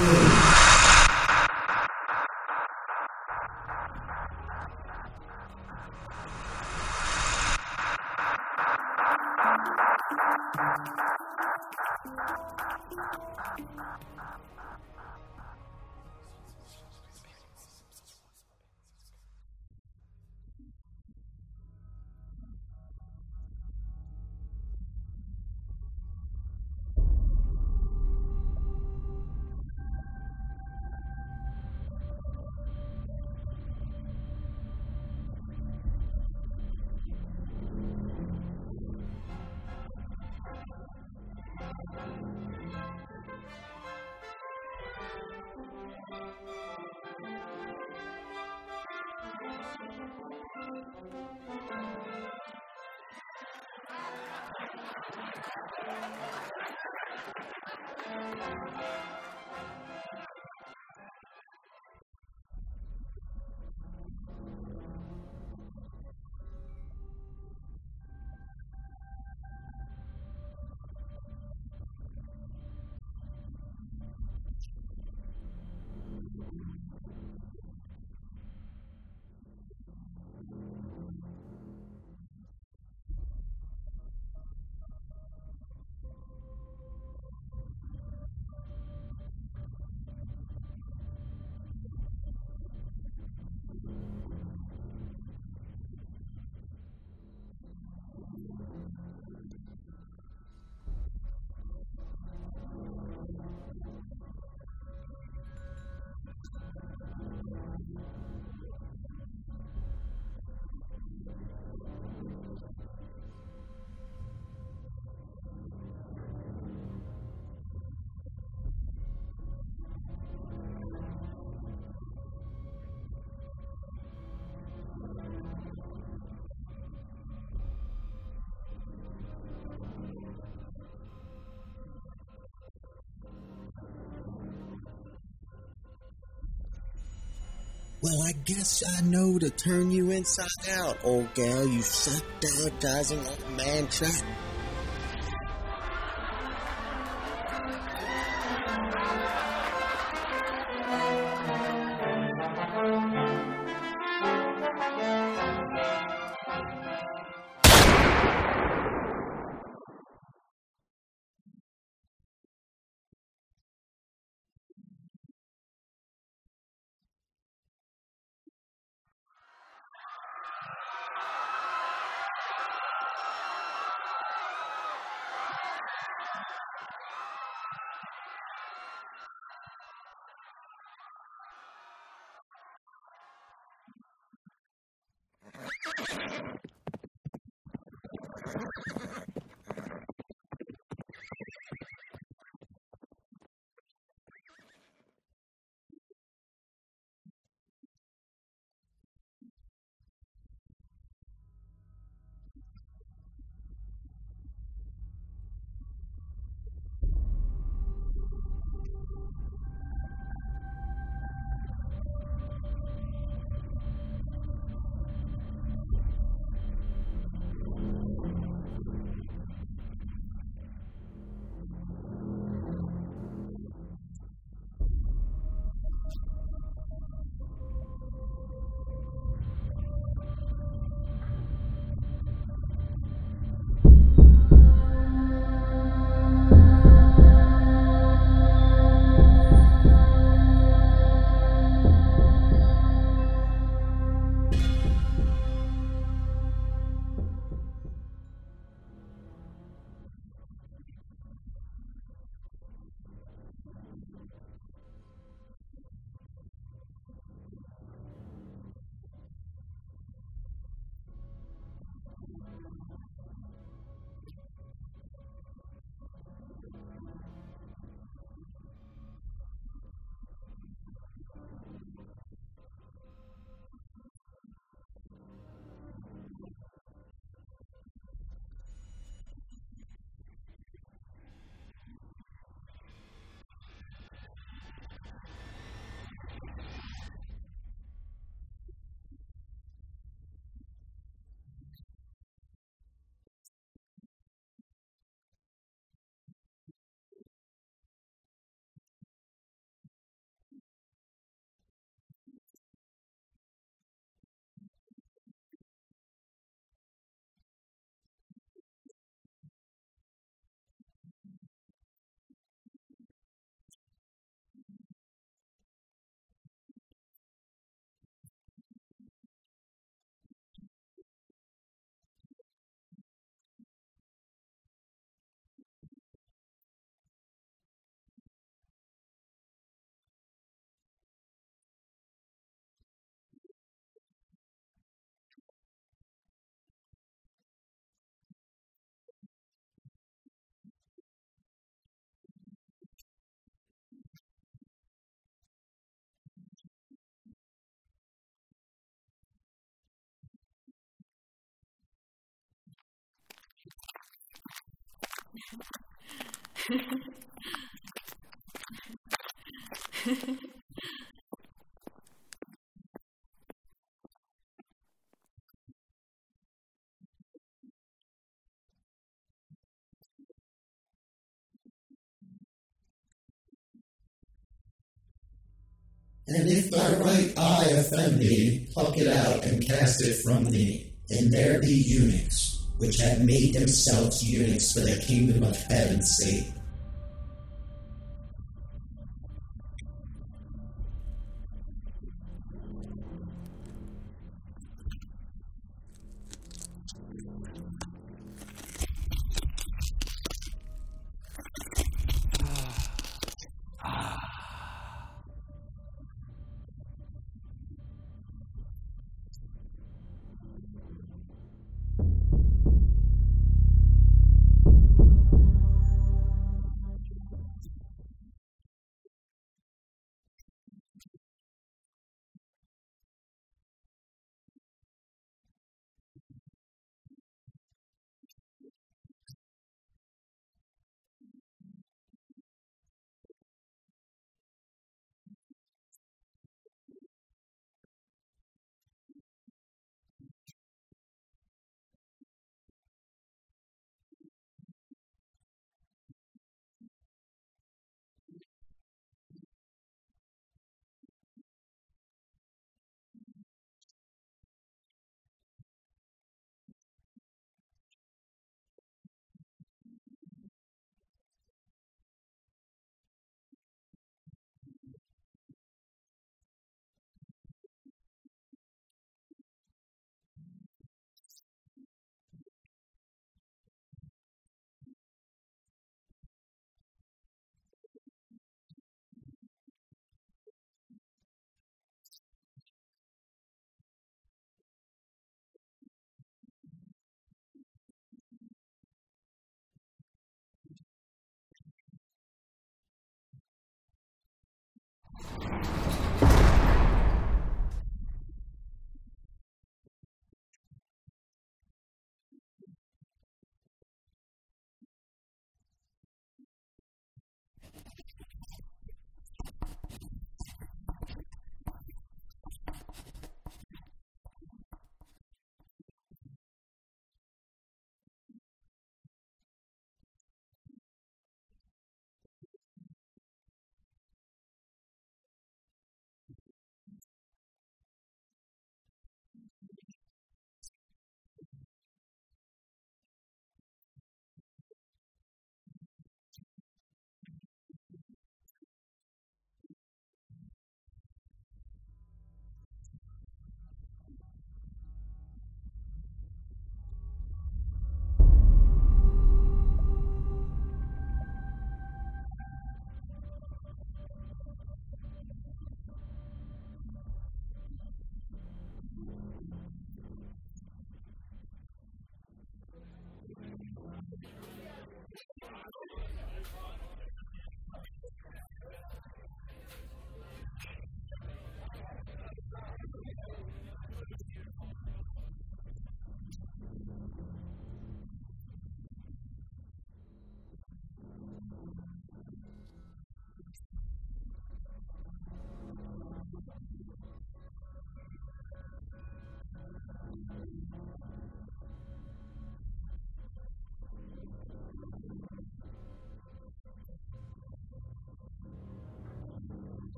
Good. あ! Well, I guess I know to turn you inside out, old gal, you self-dowdizing old man trap. フフフフ。And if thy right eye offend thee, pluck it out and cast it from thee. And there be eunuchs, which have made themselves eunuchs for the kingdom of heaven's sake.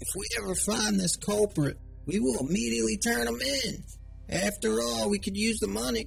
If we ever find this culprit, we will immediately turn him in. After all, we could use the money.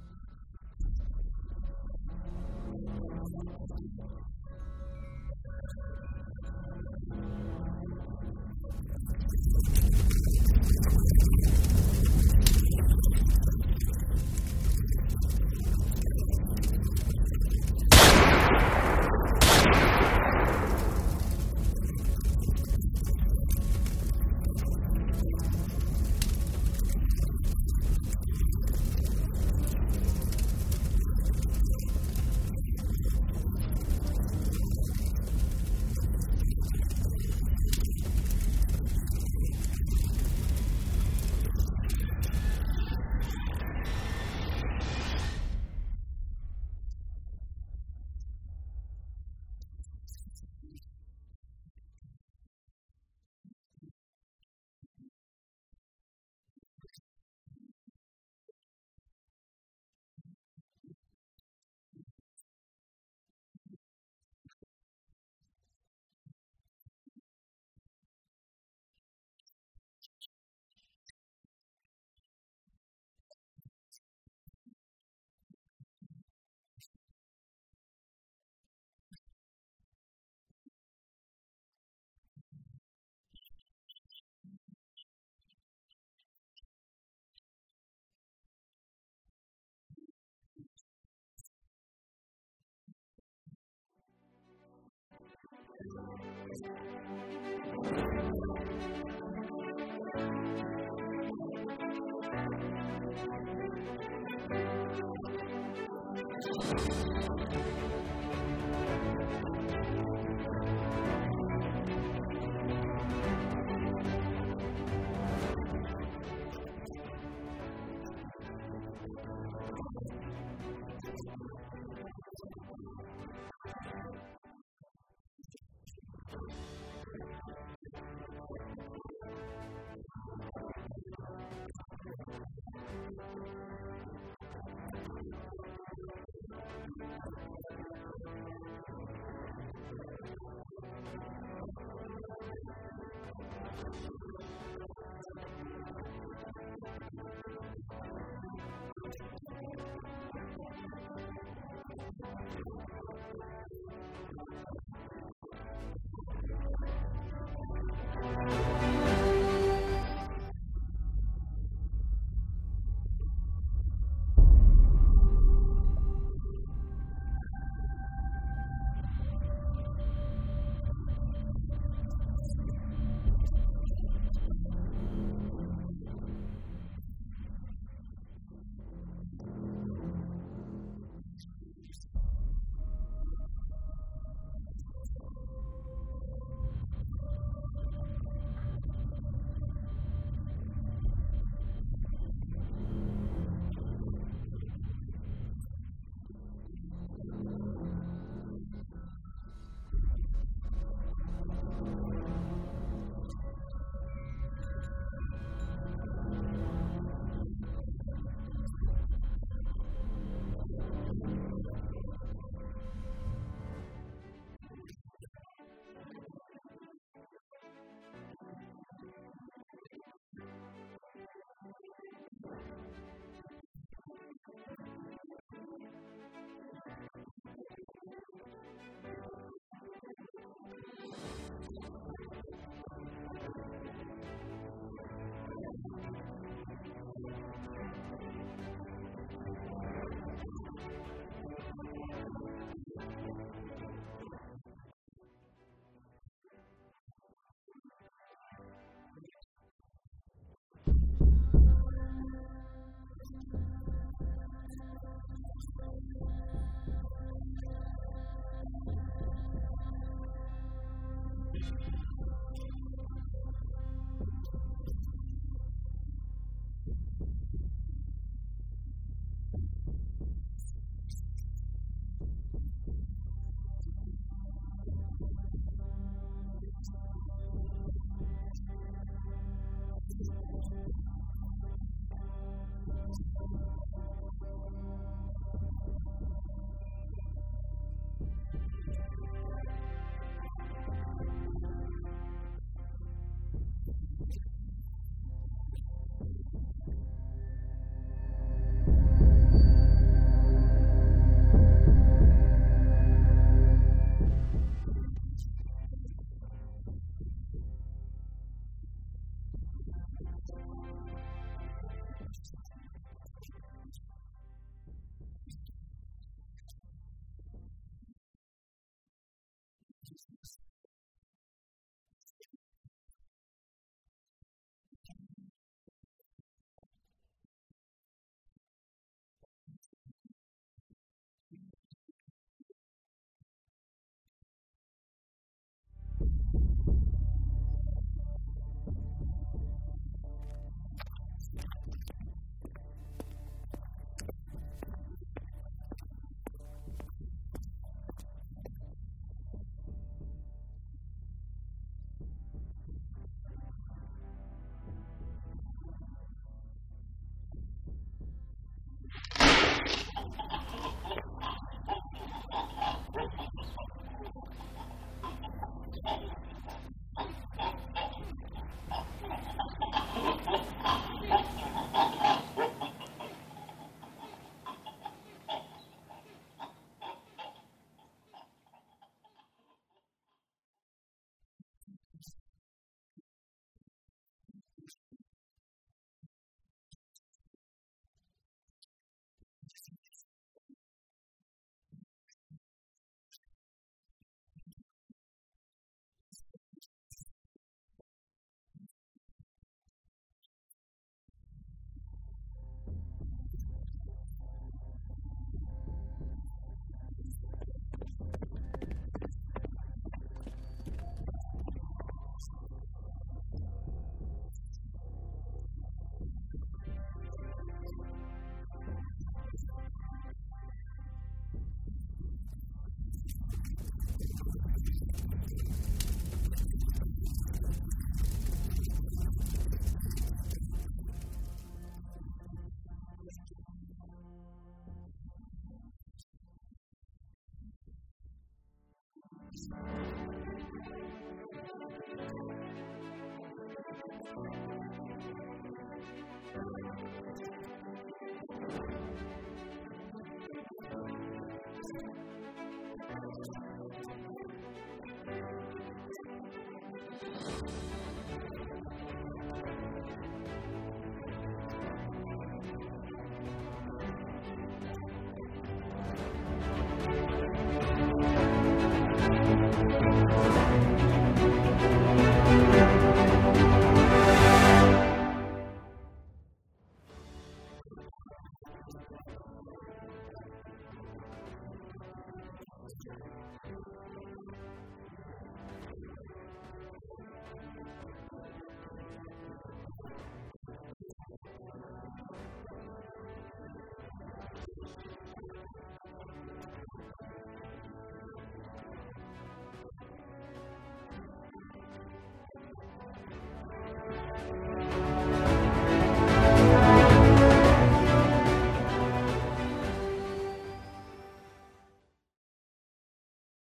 Thank you. Thank you.